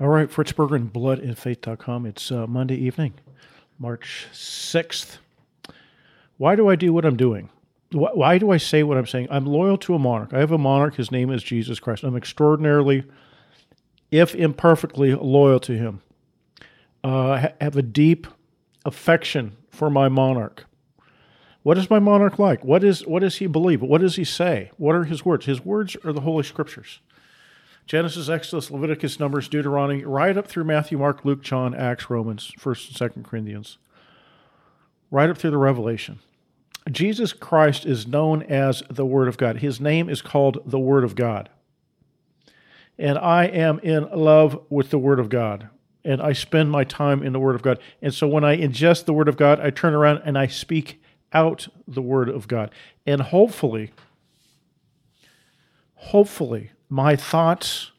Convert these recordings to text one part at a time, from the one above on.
All right, Fritz Berger and bloodandfaith.com. It's uh, Monday evening, March 6th. Why do I do what I'm doing? Why, why do I say what I'm saying? I'm loyal to a monarch. I have a monarch. His name is Jesus Christ. I'm extraordinarily, if imperfectly, loyal to him. Uh, I have a deep affection for my monarch. What is my monarch like? What is what does he believe? What does he say? What are his words? His words are the Holy Scriptures. Genesis, Exodus, Leviticus, Numbers, Deuteronomy, right up through Matthew, Mark, Luke, John, Acts, Romans, First and Second Corinthians, right up through the Revelation. Jesus Christ is known as the Word of God. His name is called the Word of God. And I am in love with the Word of God. And I spend my time in the Word of God. And so when I ingest the Word of God, I turn around and I speak out the Word of God. And hopefully, hopefully, my thoughts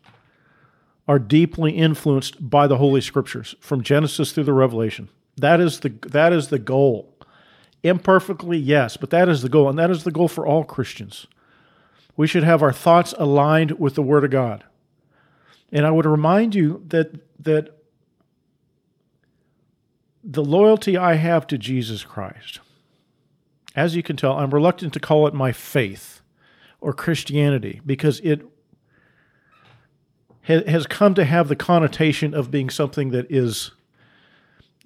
are deeply influenced by the Holy Scriptures from Genesis through the Revelation. That is the that is the goal. Imperfectly, yes, but that is the goal, and that is the goal for all Christians. We should have our thoughts aligned with the Word of God. And I would remind you that that the loyalty I have to Jesus Christ, as you can tell, I'm reluctant to call it my faith or Christianity because it has come to have the connotation of being something that is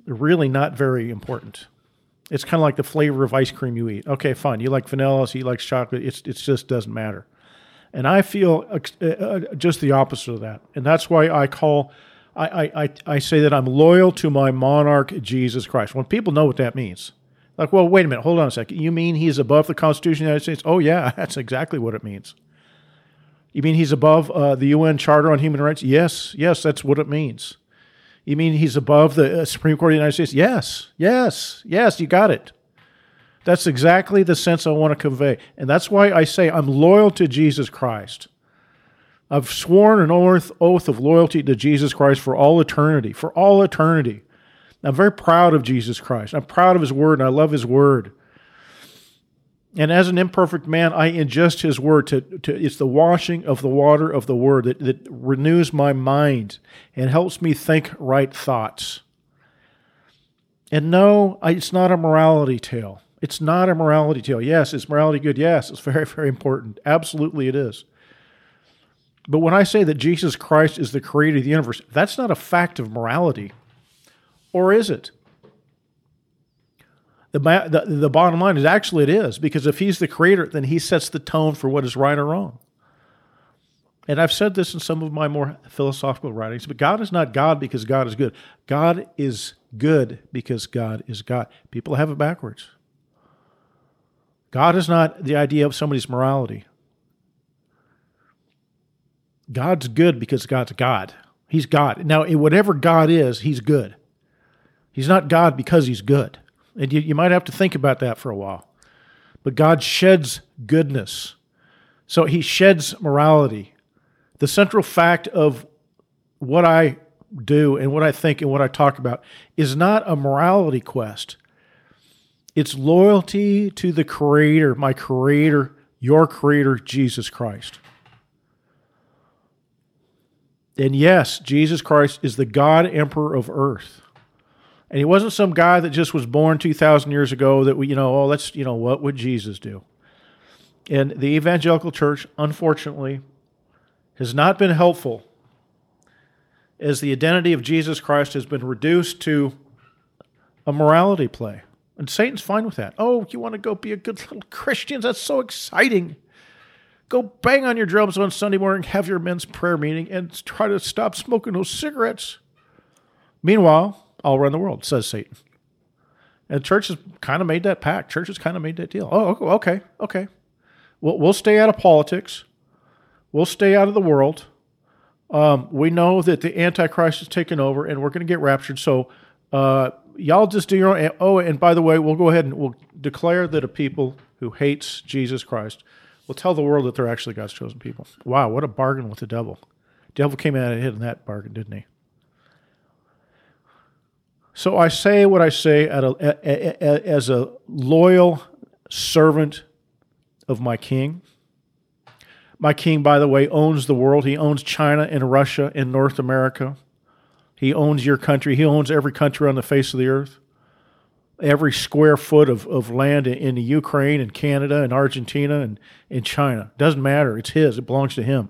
really not very important. It's kind of like the flavor of ice cream you eat. Okay, fine. You like vanilla, so you like chocolate. It's it just doesn't matter. And I feel uh, uh, just the opposite of that. And that's why I call, I, I, I say that I'm loyal to my monarch, Jesus Christ. When people know what that means, like, well, wait a minute, hold on a second. You mean he's above the Constitution of the United States? Oh, yeah, that's exactly what it means. You mean he's above uh, the UN Charter on Human Rights? Yes, yes, that's what it means. You mean he's above the uh, Supreme Court of the United States? Yes, yes, yes, you got it. That's exactly the sense I want to convey. And that's why I say I'm loyal to Jesus Christ. I've sworn an oath, oath of loyalty to Jesus Christ for all eternity, for all eternity. I'm very proud of Jesus Christ. I'm proud of his word and I love his word. And as an imperfect man, I ingest his word to, to it's the washing of the water of the word that, that renews my mind and helps me think right thoughts. And no, it's not a morality tale. It's not a morality tale. Yes, is morality good? Yes, it's very, very important. Absolutely it is. But when I say that Jesus Christ is the creator of the universe, that's not a fact of morality. Or is it? The, the, the bottom line is actually it is, because if he's the creator, then he sets the tone for what is right or wrong. And I've said this in some of my more philosophical writings, but God is not God because God is good. God is good because God is God. People have it backwards. God is not the idea of somebody's morality. God's good because God's God. He's God. Now, whatever God is, He's good. He's not God because He's good. And you, you might have to think about that for a while. But God sheds goodness. So he sheds morality. The central fact of what I do and what I think and what I talk about is not a morality quest. It's loyalty to the Creator, my Creator, your Creator, Jesus Christ. And yes, Jesus Christ is the God Emperor of earth. And he wasn't some guy that just was born 2,000 years ago that we, you know, oh, let's, you know, what would Jesus do? And the evangelical church, unfortunately, has not been helpful as the identity of Jesus Christ has been reduced to a morality play. And Satan's fine with that. Oh, you want to go be a good little Christian? That's so exciting. Go bang on your drums on Sunday morning, have your men's prayer meeting, and try to stop smoking those cigarettes. Meanwhile, I'll run the world, says Satan. And church has kind of made that pact. Church has kind of made that deal. Oh, okay, okay. We'll, we'll stay out of politics. We'll stay out of the world. Um, we know that the Antichrist is taken over and we're going to get raptured. So uh, y'all just do your own. Oh, and by the way, we'll go ahead and we'll declare that a people who hates Jesus Christ will tell the world that they're actually God's chosen people. Wow, what a bargain with the devil. devil came out ahead in that bargain, didn't he? So I say what I say a, as a loyal servant of my king. My king, by the way, owns the world. He owns China and Russia and North America. He owns your country. He owns every country on the face of the earth. Every square foot of, of land in, in the Ukraine and Canada and Argentina and in China. Doesn't matter. It's his. It belongs to him.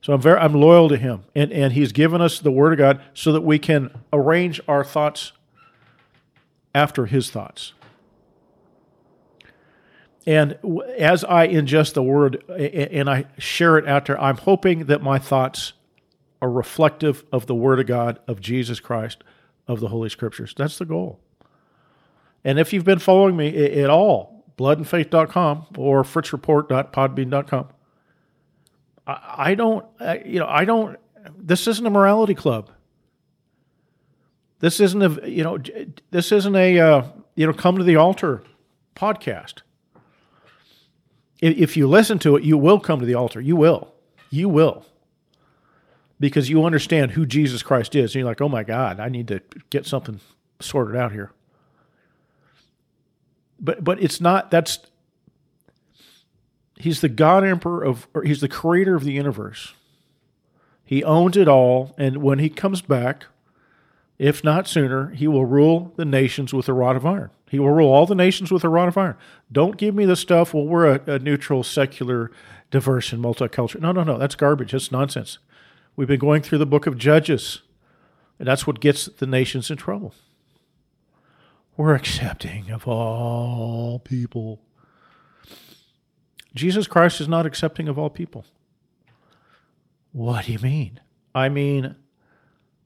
So I'm very I'm loyal to him. And and he's given us the word of God so that we can arrange our thoughts after his thoughts. And as I ingest the word and I share it out there, I'm hoping that my thoughts are reflective of the word of God, of Jesus Christ, of the Holy Scriptures. That's the goal. And if you've been following me at all, bloodandfaith.com or fritzreport.podbean.com, I don't, you know, I don't, this isn't a morality club. This isn't a, you know, this isn't a, uh, you know, come to the altar podcast. If you listen to it, you will come to the altar. You will. You will. Because you understand who Jesus Christ is. And you're like, oh my God, I need to get something sorted out here. But but it's not that's he's the God emperor of or he's the creator of the universe. He owns it all, and when he comes back, if not sooner, he will rule the nations with a rod of iron. He will rule all the nations with a rod of iron. Don't give me the stuff, well, we're a, a neutral, secular, diverse, and multicultural. No, no, no. That's garbage. That's nonsense. We've been going through the book of Judges, and that's what gets the nations in trouble. We're accepting of all people. Jesus Christ is not accepting of all people. What do you mean? I mean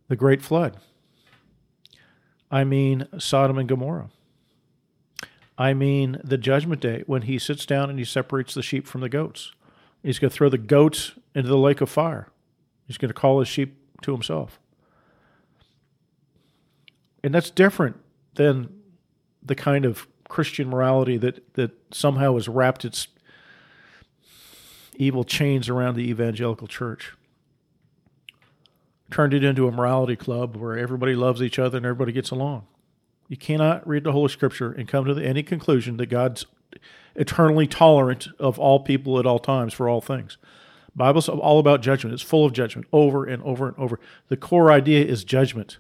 the great flood. I mean Sodom and Gomorrah. I mean the judgment day when he sits down and he separates the sheep from the goats. He's going to throw the goats into the lake of fire. He's going to call his sheep to himself. And that's different than the kind of Christian morality that, that somehow has wrapped its evil chains around the evangelical church turned it into a morality club where everybody loves each other and everybody gets along. You cannot read the Holy Scripture and come to the, any conclusion that God's eternally tolerant of all people at all times for all things. Bible's all about judgment. It's full of judgment over and over and over. The core idea is judgment.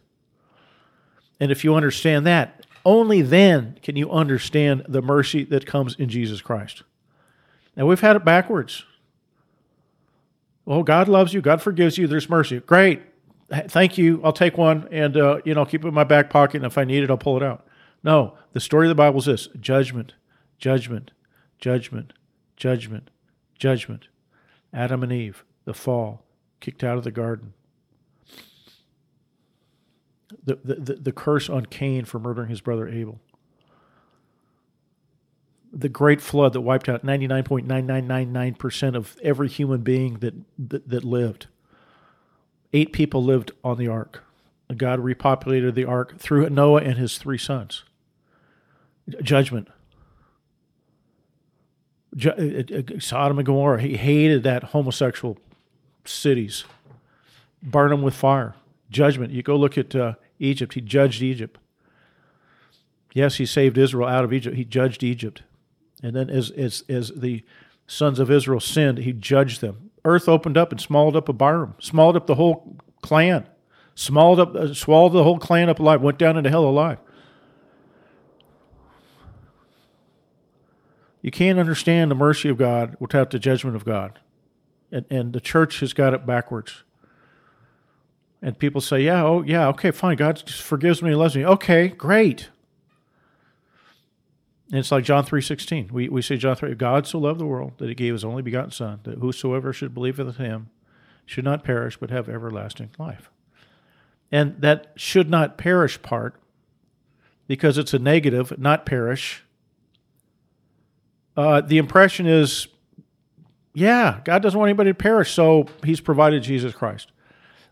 And if you understand that, only then can you understand the mercy that comes in Jesus Christ. Now, we've had it backwards. Oh, God loves you. God forgives you. There's mercy. Great thank you. I'll take one and uh, you know keep it in my back pocket. And if I need it, I'll pull it out. No, the story of the Bible is this: judgment, judgment, judgment, judgment, judgment. Adam and Eve, the fall, kicked out of the garden. The, the, the curse on Cain for murdering his brother Abel. The great flood that wiped out 99.9999% of every human being that, that, that lived eight people lived on the ark. God repopulated the ark through Noah and his three sons. Judgment. Uh, uh, Sodom and Gomorrah, he hated that homosexual cities, Burn them with fire. Judgment. You go look at uh, Egypt, he judged Egypt. Yes, he saved Israel out of Egypt, he judged Egypt. And then as, as, as the sons of Israel sinned, he judged them earth opened up and swallowed up a Abiram, swallowed up the whole clan, swallowed up, uh, swallowed the whole clan up alive, went down into hell alive. You can't understand the mercy of God without the judgment of God. And, and the church has got it backwards. And people say, yeah, oh, yeah, okay, fine. God forgives me and loves me. Okay, great. And it's like John 3.16. We, we say John 3, God so loved the world that he gave his only begotten Son, that whosoever should believe in him should not perish but have everlasting life. And that should not perish part, because it's a negative, not perish, uh, the impression is, yeah, God doesn't want anybody to perish, so he's provided Jesus Christ.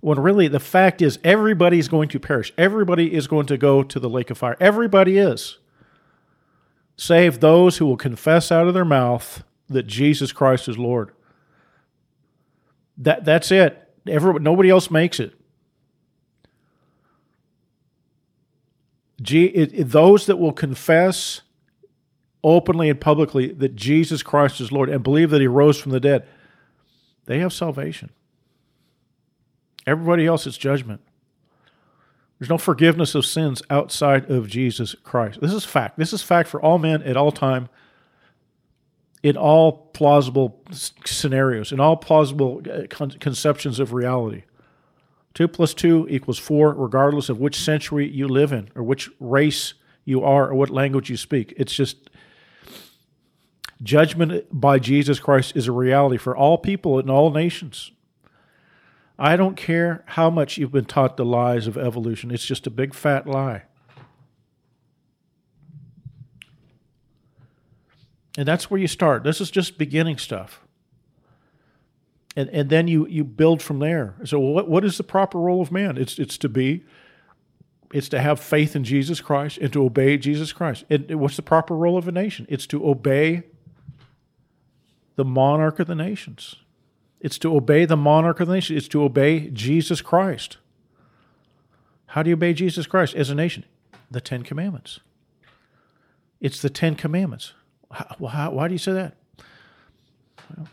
When really the fact is everybody's going to perish. Everybody is going to go to the lake of fire. Everybody is save those who will confess out of their mouth that Jesus Christ is Lord. That, that's it. Everybody, nobody else makes it. G, it, it. Those that will confess openly and publicly that Jesus Christ is Lord and believe that He rose from the dead, they have salvation. Everybody else is judgment. There's no forgiveness of sins outside of Jesus Christ. This is fact. This is fact for all men at all time, in all plausible scenarios, in all plausible uh, conceptions of reality. Two plus two equals four, regardless of which century you live in, or which race you are, or what language you speak. It's just judgment by Jesus Christ is a reality for all people in all nations. I don't care how much you've been taught the lies of evolution, it's just a big fat lie. And that's where you start. This is just beginning stuff. And, and then you, you build from there. So what, what is the proper role of man? It's, it's to be, it's to have faith in Jesus Christ and to obey Jesus Christ. And what's the proper role of a nation? It's to obey the monarch of the nations. It's to obey the monarch of the nation. It's to obey Jesus Christ. How do you obey Jesus Christ as a nation? The Ten Commandments. It's the Ten Commandments. How, how, why do you say that? Well,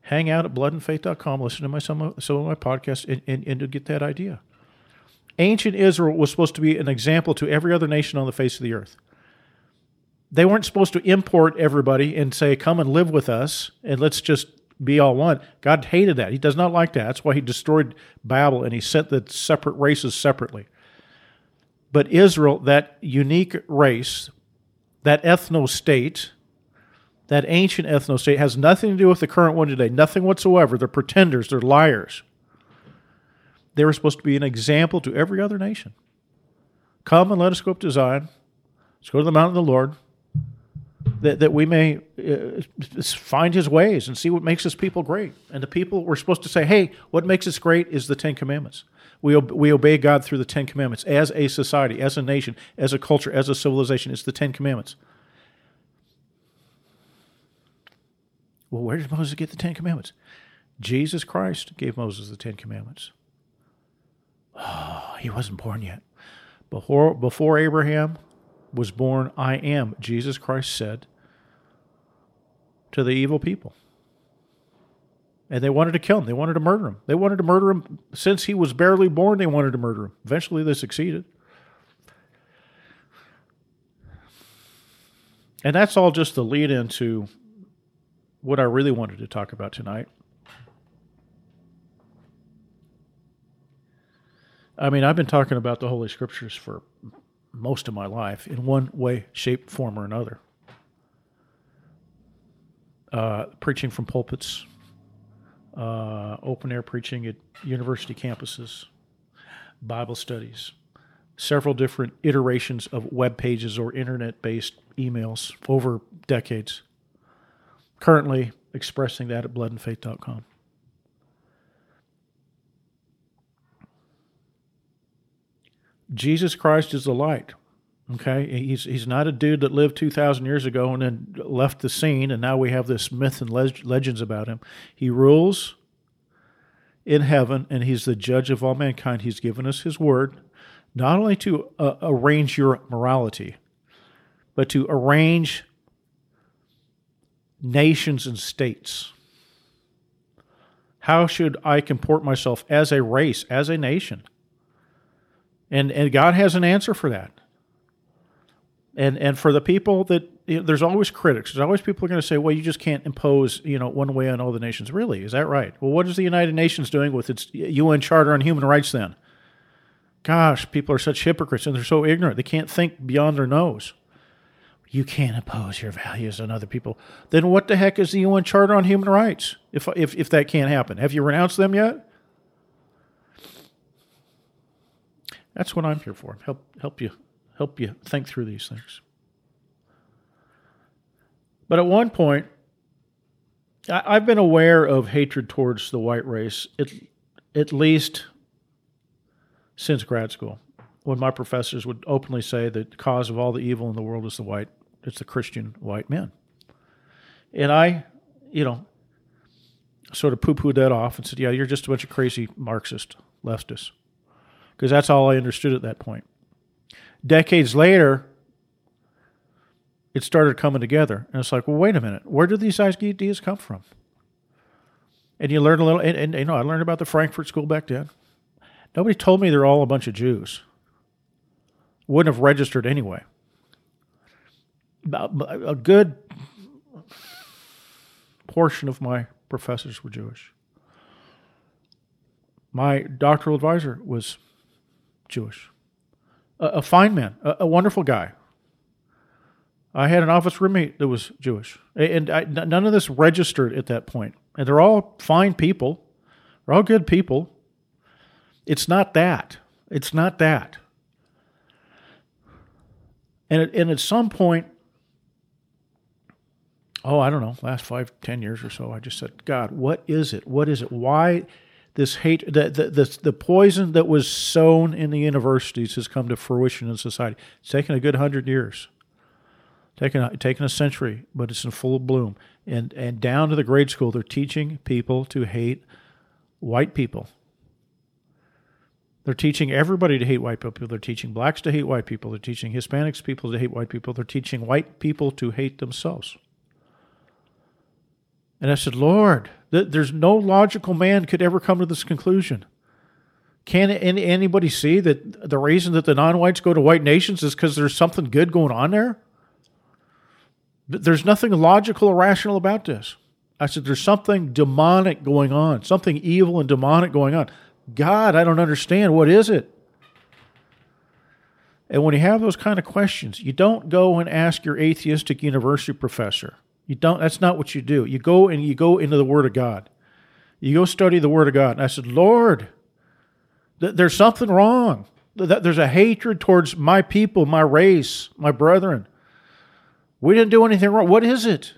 hang out at bloodandfaith.com, listen to my, some, of, some of my podcasts, and, and, and to get that idea. Ancient Israel was supposed to be an example to every other nation on the face of the earth. They weren't supposed to import everybody and say, come and live with us, and let's just be all one. God hated that. He does not like that. That's why he destroyed Babel and he sent the separate races separately. But Israel, that unique race, that ethno state, that ancient ethno state, has nothing to do with the current one today. Nothing whatsoever. They're pretenders, they're liars. They were supposed to be an example to every other nation. Come and let us go up to Zion. Let's go to the mountain of the Lord that, that we may uh, find his ways and see what makes his people great. And the people, we're supposed to say, hey, what makes us great is the Ten Commandments. We, ob- we obey God through the Ten Commandments as a society, as a nation, as a culture, as a civilization. It's the Ten Commandments. Well, where did Moses get the Ten Commandments? Jesus Christ gave Moses the Ten Commandments. Oh, he wasn't born yet. Before, before Abraham, was born, I am, Jesus Christ said to the evil people. And they wanted to kill him. They wanted to murder him. They wanted to murder him since he was barely born. They wanted to murder him. Eventually, they succeeded. And that's all just the lead into what I really wanted to talk about tonight. I mean, I've been talking about the Holy Scriptures for most of my life in one way, shape, form, or another. Uh, preaching from pulpits, uh, open air preaching at university campuses, Bible studies, several different iterations of web pages or internet based emails over decades. Currently expressing that at bloodandfaith.com. Jesus Christ is the light. Okay, he's he's not a dude that lived two thousand years ago and then left the scene, and now we have this myth and leg- legends about him. He rules in heaven, and he's the judge of all mankind. He's given us his word, not only to uh, arrange your morality, but to arrange nations and states. How should I comport myself as a race, as a nation? And and God has an answer for that. And and for the people that you know, there's always critics. There's always people are going to say, "Well, you just can't impose, you know, one way on all the nations." Really, is that right? Well, what is the United Nations doing with its UN Charter on Human Rights then? Gosh, people are such hypocrites and they're so ignorant. They can't think beyond their nose. You can't impose your values on other people. Then what the heck is the UN Charter on Human Rights? If if if that can't happen, have you renounced them yet? That's what I'm here for. Help help you help you think through these things. But at one point, I, have been aware of hatred towards the white race, at, at least since grad school, when my professors would openly say that the cause of all the evil in the world is the white, it's the Christian white men. And I, you know, sort of poo pooed that off and said, yeah, you're just a bunch of crazy Marxist leftists because that's all I understood at that point. Decades later, it started coming together. And it's like, well, wait a minute. Where did these ideas come from? And you learn a little, and, and you know, I learned about the Frankfurt School back then. Nobody told me they're all a bunch of Jews. Wouldn't have registered anyway. A good portion of my professors were Jewish. My doctoral advisor was Jewish. A, a fine man, a, a, wonderful guy. I had an office roommate that was Jewish. And I, none of this registered at that point. And they're all fine people, they're all good people. It's not that. It's not that. And at, and at some point, oh, I don't know, last five, ten years or so, I just said, God, what is it? What is it? Why this hate, the, the, the, the poison that was sown in the universities has come to fruition in society? It's taken a good hundred years, taken a, taken a century, but it's in full bloom. And, and down to the grade school, they're teaching people to hate white people. They're teaching everybody to hate white people. They're teaching blacks to hate white people. They're teaching Hispanics people to hate white people. They're teaching white people to hate themselves. And I said, Lord, th- there's no logical man could ever come to this conclusion. Can any, anybody see that the reason that the non-whites go to white nations is because there's something good going on there? There's nothing logical or rational about this. I said, there's something demonic going on, something evil and demonic going on. God, I don't understand. What is it? And when you have those kind of questions, you don't go and ask your atheistic university professor. You don't. That's not what you do. You go and you go into the Word of God. You go study the Word of God. And I said, Lord, th- there's something wrong. Th- there's a hatred towards my people, my race, my brethren. We didn't do anything wrong. What is it?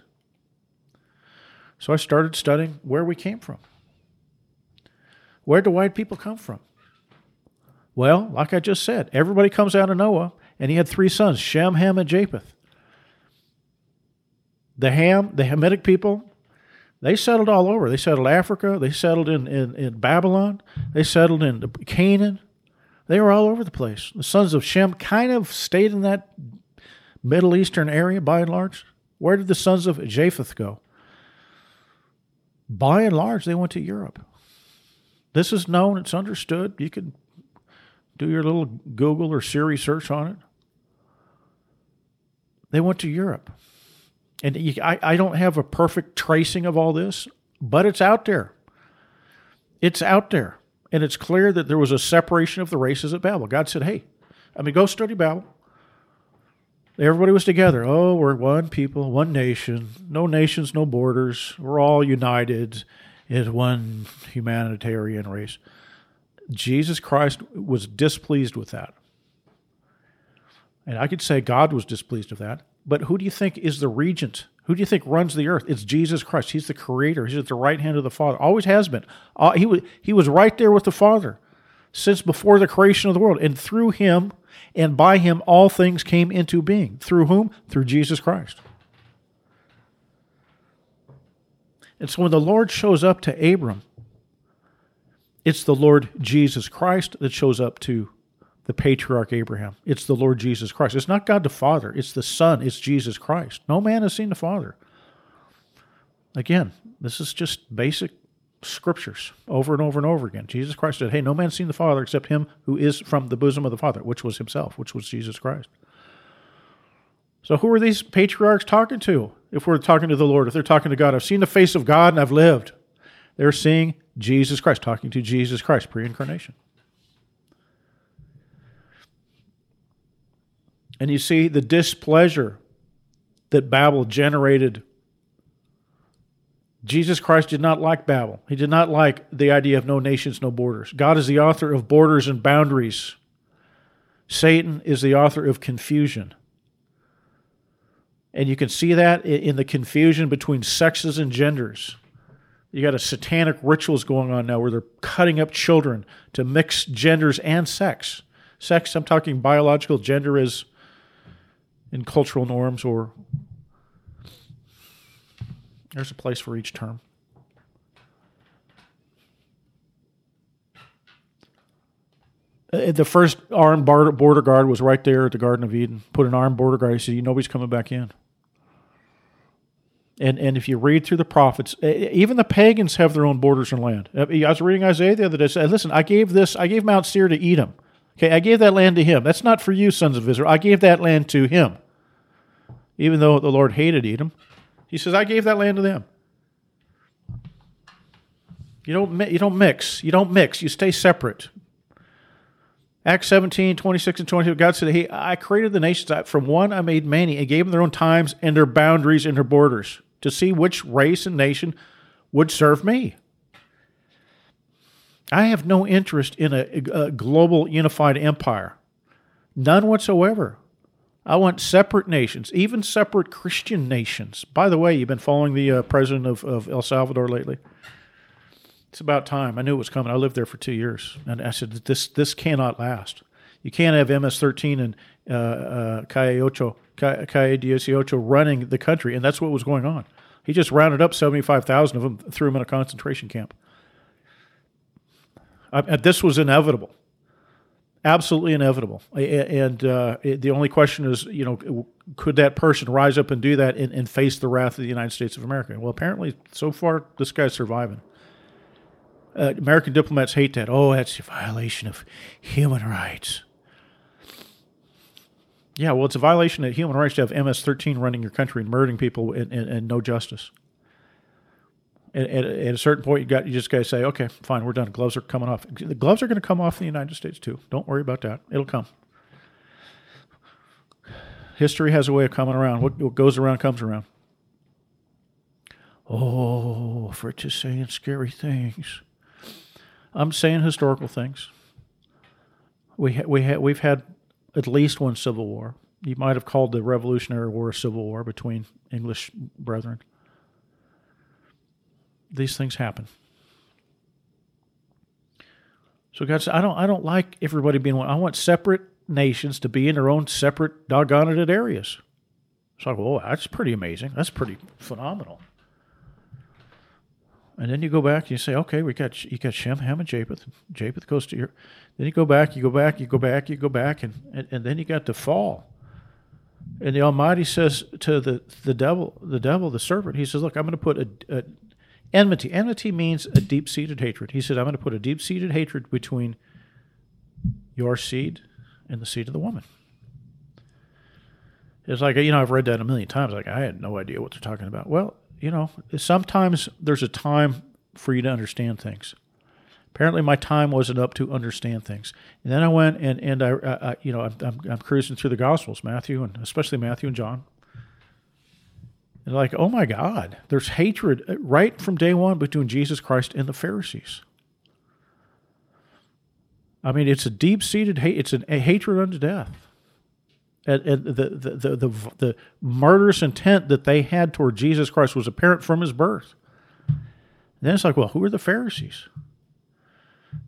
So I started studying where we came from. Where do white people come from? Well, like I just said, everybody comes out of Noah, and he had three sons Shem, Ham, and Japheth. The Ham, the Hamitic people, they settled all over. They settled Africa, they settled in, in, in Babylon, they settled in Canaan. They were all over the place. The sons of Shem kind of stayed in that Middle Eastern area by and large. Where did the sons of Japheth go? By and large, they went to Europe. This is known, it's understood. You can do your little Google or Siri search on it. They went to Europe. And you, I, I don't have a perfect tracing of all this, but it's out there. It's out there. And it's clear that there was a separation of the races at Babel. God said, hey, I mean, go study Babel. Everybody was together. Oh, we're one people, one nation, no nations, no borders. We're all united as one humanitarian race. Jesus Christ was displeased with that. And I could say God was displeased with that. But who do you think is the regent? Who do you think runs the earth? It's Jesus Christ. He's the creator. He's at the right hand of the Father. Always has been. Uh, he, was, he was right there with the Father since before the creation of the world. And through him and by him, all things came into being. Through whom? Through Jesus Christ. And so when the Lord shows up to Abram, it's the Lord Jesus Christ that shows up to the patriarch Abraham. It's the Lord Jesus Christ. It's not God the Father, it's the Son, it's Jesus Christ. No man has seen the Father. Again, this is just basic scriptures over and over and over again. Jesus Christ said, Hey, no man's seen the Father except him who is from the bosom of the Father, which was himself, which was Jesus Christ. So, who are these patriarchs talking to? If we're talking to the Lord, if they're talking to God, I've seen the face of God and I've lived. They're seeing Jesus Christ, talking to Jesus Christ, pre incarnation. And you see the displeasure that Babel generated. Jesus Christ did not like Babel. He did not like the idea of no nations, no borders. God is the author of borders and boundaries. Satan is the author of confusion. And you can see that in the confusion between sexes and genders. You got a satanic rituals going on now where they're cutting up children to mix genders and sex. Sex, I'm talking biological, gender is in cultural norms or there's a place for each term. Uh, the first armed border guard was right there at the Garden of Eden. Put an armed border guard. He said, "You nobody's coming back in." And, and if you read through the prophets, even the pagans have their own borders and land. I was reading Isaiah the other day. Said, Listen, I gave this, I gave Mount Seir to Edom. Okay, I gave that land to him. That's not for you, sons of Israel. I gave that land to him. Even though the Lord hated Edom, he says, I gave that land to them. You don't, you don't mix. You don't mix. You stay separate. Acts 17, 26 and 22, God said, Hey, I created the nations. From one I made many and gave them their own times and their boundaries and their borders to see which race and nation would serve me. I have no interest in a, a global unified empire. None whatsoever. I want separate nations, even separate Christian nations. By the way, you've been following the uh, president of, of El Salvador lately. It's about time. I knew it was coming. I lived there for two years, and I said this this cannot last. You can't have MS-13 and uh, uh, Calle Ocho, Calle Dieciocho running the country, and that's what was going on. He just rounded up seventy-five thousand of them, threw them in a concentration camp. I, this was inevitable, absolutely inevitable. And uh, the only question is, you know, could that person rise up and do that and, and face the wrath of the United States of America? Well, apparently, so far, this guy's surviving. Uh, American diplomats hate that. Oh, that's a violation of human rights. Yeah, well, it's a violation of human rights to have MS 13 running your country and murdering people and, and, and no justice. At, at, a certain point, you got you just got to say, okay, fine, we're done. Gloves are coming off. The gloves are going to come off in the United States too. Don't worry about that. It'll come. History has a way of coming around. What, what goes around comes around. Oh, for just saying scary things. I'm saying historical things. We ha- we ha- we've had at least one civil war. You might have called the Revolutionary War a civil war between English brethren. These things happen. So God said, I don't I don't like everybody being one. I want separate nations to be in their own separate doggone it areas. So I go, oh, that's pretty amazing. That's pretty phenomenal. And then you go back and you say, okay, we got you got Shem, Ham, and Japheth. Japheth goes to Europe. Then you go back, you go back, you go back, you go back, and, and, and then you got the fall. And the Almighty says to the, the devil, the devil, the serpent, he says, look, I'm going to put a, a enmity. Enmity means a deep seated hatred. He said, I'm going to put a deep seated hatred between your seed and the seed of the woman. It's like, you know, I've read that a million times. Like, I had no idea what they're talking about. Well, you know, sometimes there's a time for you to understand things. Apparently, my time wasn't up to understand things. And then I went and and I, I you know, I'm, I'm, I'm cruising through the Gospels, Matthew and especially Matthew and John. And like, oh my God, there's hatred uh, right from day one between Jesus Christ and the Pharisees. I mean, it's a deep seated hate. It's a hatred unto death and, and the, the, the, the, the murderous intent that they had toward Jesus Christ was apparent from his birth. And then it's like, well, who are the Pharisees?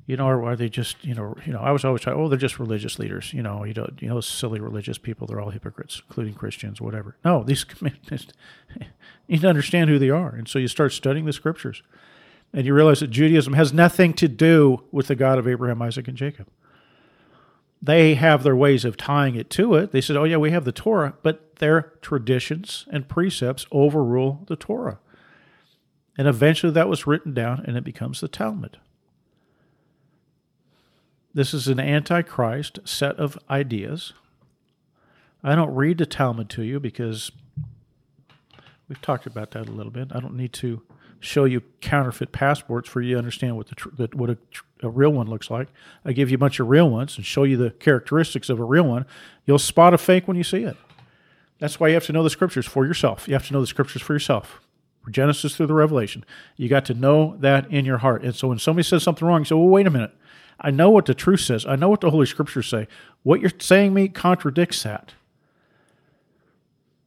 You know, or are they just, you know, you know, I was always trying, oh, they're just religious leaders. You know, you know, you know, silly religious people, they're all hypocrites, including Christians, whatever. No, these you need to understand who they are. And so you start studying the scriptures and you realize that Judaism has nothing to do with the God of Abraham, Isaac, and Jacob they have their ways of tying it to it. They said, oh, yeah, we have the Torah, but their traditions and precepts overrule the Torah. And eventually that was written down and it becomes the Talmud. This is an antichrist set of ideas. I don't read the Talmud to you because we've talked about that a little bit. I don't need to show you counterfeit passports for you to understand what the what a, a, real one looks like. I give you a bunch of real ones and show you the characteristics of a real one. You'll spot a fake when you see it. That's why you have to know the scriptures for yourself. You have to know the scriptures for yourself. From Genesis through the Revelation. You got to know that in your heart. And so when somebody says something wrong, you say, well, wait a minute. I know what the truth says. I know what the Holy Scriptures say. What you're saying me contradicts that.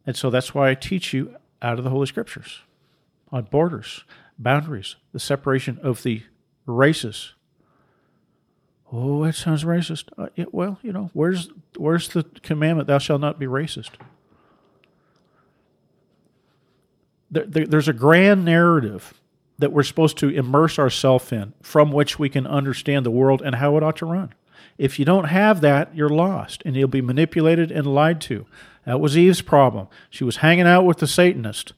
And so that's why I teach you out of the Holy Scriptures on borders, boundaries, the separation of the races. Oh, that sounds racist. Uh, well, you know, where's where's the commandment, "Thou shalt not be racist"? There, there, there's a grand narrative that we're supposed to immerse ourselves in, from which we can understand the world and how it ought to run. If you don't have that, you're lost, and you'll be manipulated and lied to. That was Eve's problem. She was hanging out with the Satanist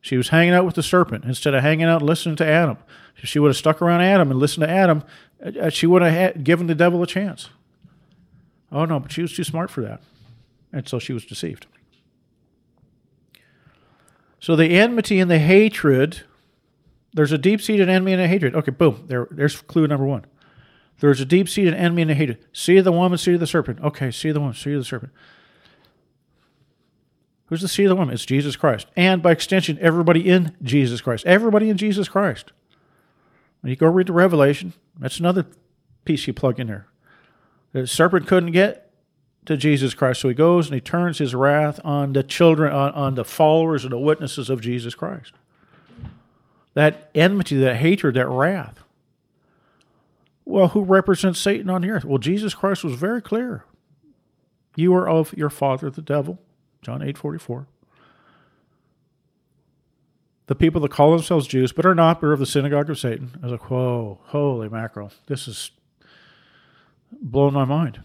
She was hanging out with the serpent instead of hanging out and listening to Adam. If she would have stuck around Adam and listened to Adam, uh, she would have given the devil a chance. Oh no, but she was too smart for that. And so she was deceived. So the enmity and the hatred, there's a deep seated enemy and a hatred. Okay, boom. There, there's clue number one. There's a deep seated enemy and a hatred. See the woman, see the serpent. Okay, see the woman, see the serpent. Who's the seed of the woman? It's Jesus Christ. And by extension, everybody in Jesus Christ. Everybody in Jesus Christ. When you go read the Revelation, that's another piece you plug in there. The serpent couldn't get to Jesus Christ, so he goes and he turns his wrath on the children, on, on the followers and the witnesses of Jesus Christ. That enmity, that hatred, that wrath. Well, who represents Satan on the earth? Well, Jesus Christ was very clear. You are of your father, the devil. John 8 44. The people that call themselves Jews but are not, but are of the synagogue of Satan. I was like, whoa, holy mackerel. This is blowing my mind.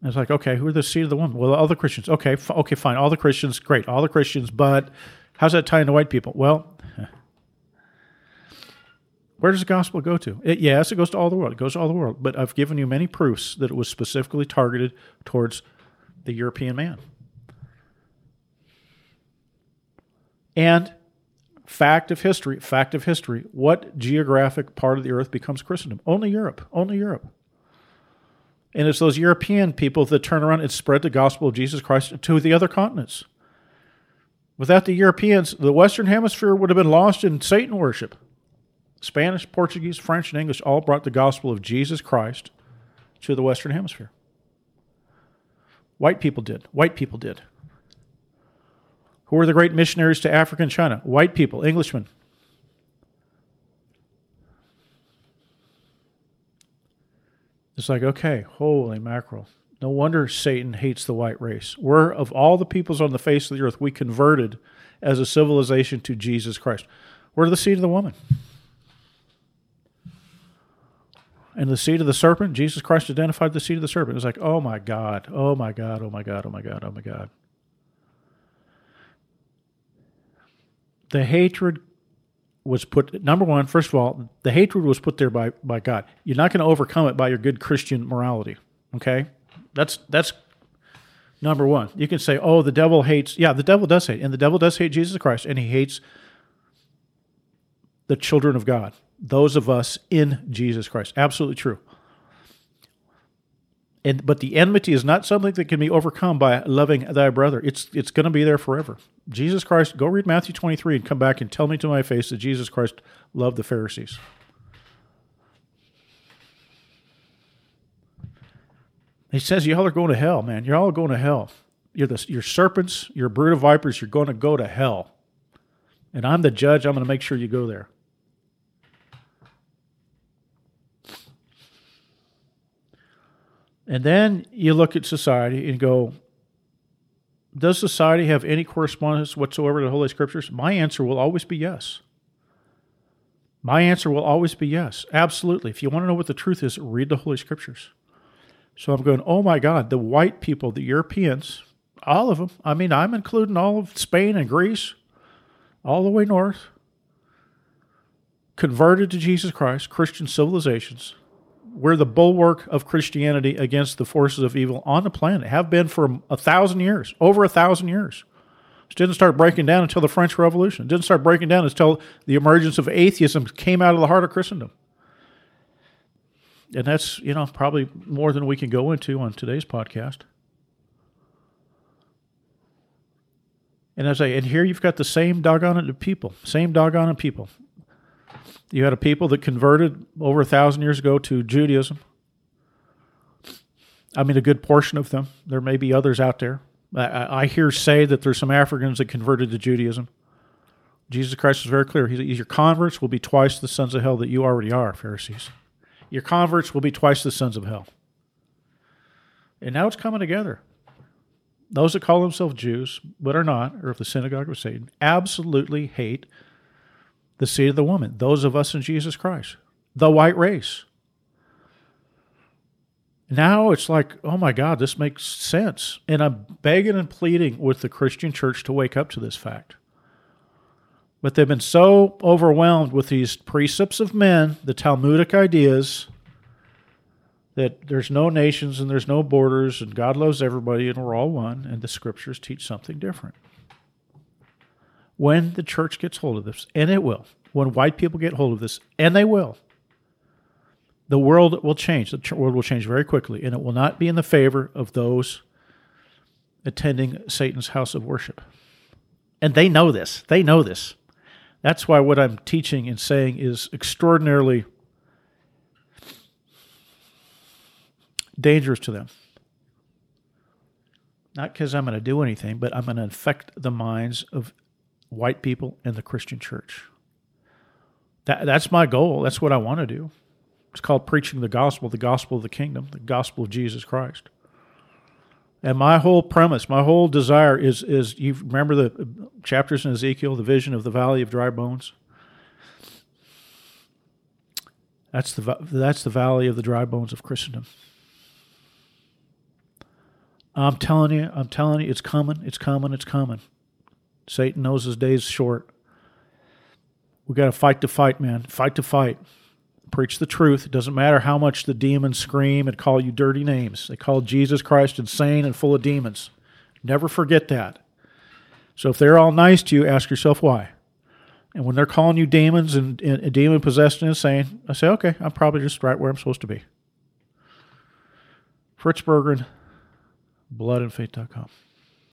And it's like, okay, who are the seed of the woman? Well, all the Christians. Okay, f- okay, fine. All the Christians, great. All the Christians, but how's that tie into white people? Well, where does the gospel go to? It, yes, it goes to all the world. It goes to all the world. But I've given you many proofs that it was specifically targeted towards the European man. And fact of history, fact of history, what geographic part of the earth becomes Christendom? Only Europe. Only Europe. And it's those European people that turn around and spread the gospel of Jesus Christ to the other continents. Without the Europeans, the Western Hemisphere would have been lost in Satan worship. Spanish, Portuguese, French, and English all brought the gospel of Jesus Christ to the Western Hemisphere. White people did. White people did. Who were the great missionaries to Africa and China? White people, Englishmen. It's like, okay, holy mackerel. No wonder Satan hates the white race. We're, of all the peoples on the face of the earth, we converted as a civilization to Jesus Christ. We're the seed of the woman. And the seed of the serpent, Jesus Christ identified the seed of the serpent. It was like, oh my God, oh my God, oh my God, oh my God, oh my God. The hatred was put number one first of all the hatred was put there by by god you're not going to overcome it by your good christian morality okay that's that's number one you can say oh the devil hates yeah the devil does hate and the devil does hate jesus christ and he hates the children of god those of us in jesus christ absolutely true and but the enmity is not something that can be overcome by loving thy brother. It's it's going to be there forever. Jesus Christ, go read Matthew 23 and come back and tell me to my face that Jesus Christ loved the Pharisees. He says, Y'all are going to hell, man. You're all going to hell. You're, the, you're serpents, you're brood of vipers, you're going to go to hell. And I'm the judge, I'm going to make sure you go there. And then you look at society and go, does society have any correspondence whatsoever to the Holy Scriptures? My answer will always be yes. My answer will always be yes. Absolutely. If you want to know what the truth is, read the Holy Scriptures. So I'm going, oh my God, the white people, the Europeans, all of them. I mean, I'm including all of Spain and Greece, all the way north, converted to Jesus Christ, Christian civilizations, we're the bulwark of Christianity against the forces of evil on the planet, have been for a thousand years, over a thousand years. It didn't start breaking down until the French Revolution. It didn't start breaking down until the emergence of atheism came out of the heart of Christendom. And that's, you know, probably more than we can go into on today's podcast. And as I and here you've got the same doggone people, same doggone people. You had a people that converted over a thousand years ago to Judaism. I mean, a good portion of them. There may be others out there. I, I hear say that there's some Africans that converted to Judaism. Jesus Christ was very clear. He, said your converts will be twice the sons of hell that you already are, Pharisees. Your converts will be twice the sons of hell. And now it's coming together. Those that call themselves Jews, but are not, or of the synagogue of Satan, absolutely hate the seed of the woman, those of us in Jesus Christ, the white race. Now it's like, oh my God, this makes sense. And I'm begging and pleading with the Christian church to wake up to this fact. But they've been so overwhelmed with these precepts of men, the Talmudic ideas, that there's no nations and there's no borders and God loves everybody and we're all one, and the scriptures teach something different. When the church gets hold of this, and it will, when white people get hold of this, and they will, the world will change. The world will change very quickly, and it will not be in the favor of those attending Satan's house of worship. And they know this. They know this. That's why what I'm teaching and saying is extraordinarily dangerous to them. Not because I'm going to do anything, but I'm going to infect the minds of white people and the Christian church. That, that's my goal. That's what I want to do. It's called preaching the gospel, the gospel of the kingdom, the gospel of Jesus Christ. And my whole premise, my whole desire is is you remember the chapters in Ezekiel, the vision of the valley of dry bones. That's the that's the valley of the dry bones of Christendom. I'm telling you, I'm telling you, it's coming, it's coming, it's coming. Satan knows his day's short. We got to fight to fight, man. Fight to fight. Preach the truth. It doesn't matter how much the demons scream and call you dirty names. They call Jesus Christ insane and full of demons. Never forget that. So if they're all nice to you, ask yourself why. And when they're calling you demons and, and, and demon possessed and insane, I say, okay, I'm probably just right where I'm supposed to be. Fritz Berggren, bloodandfaith.com.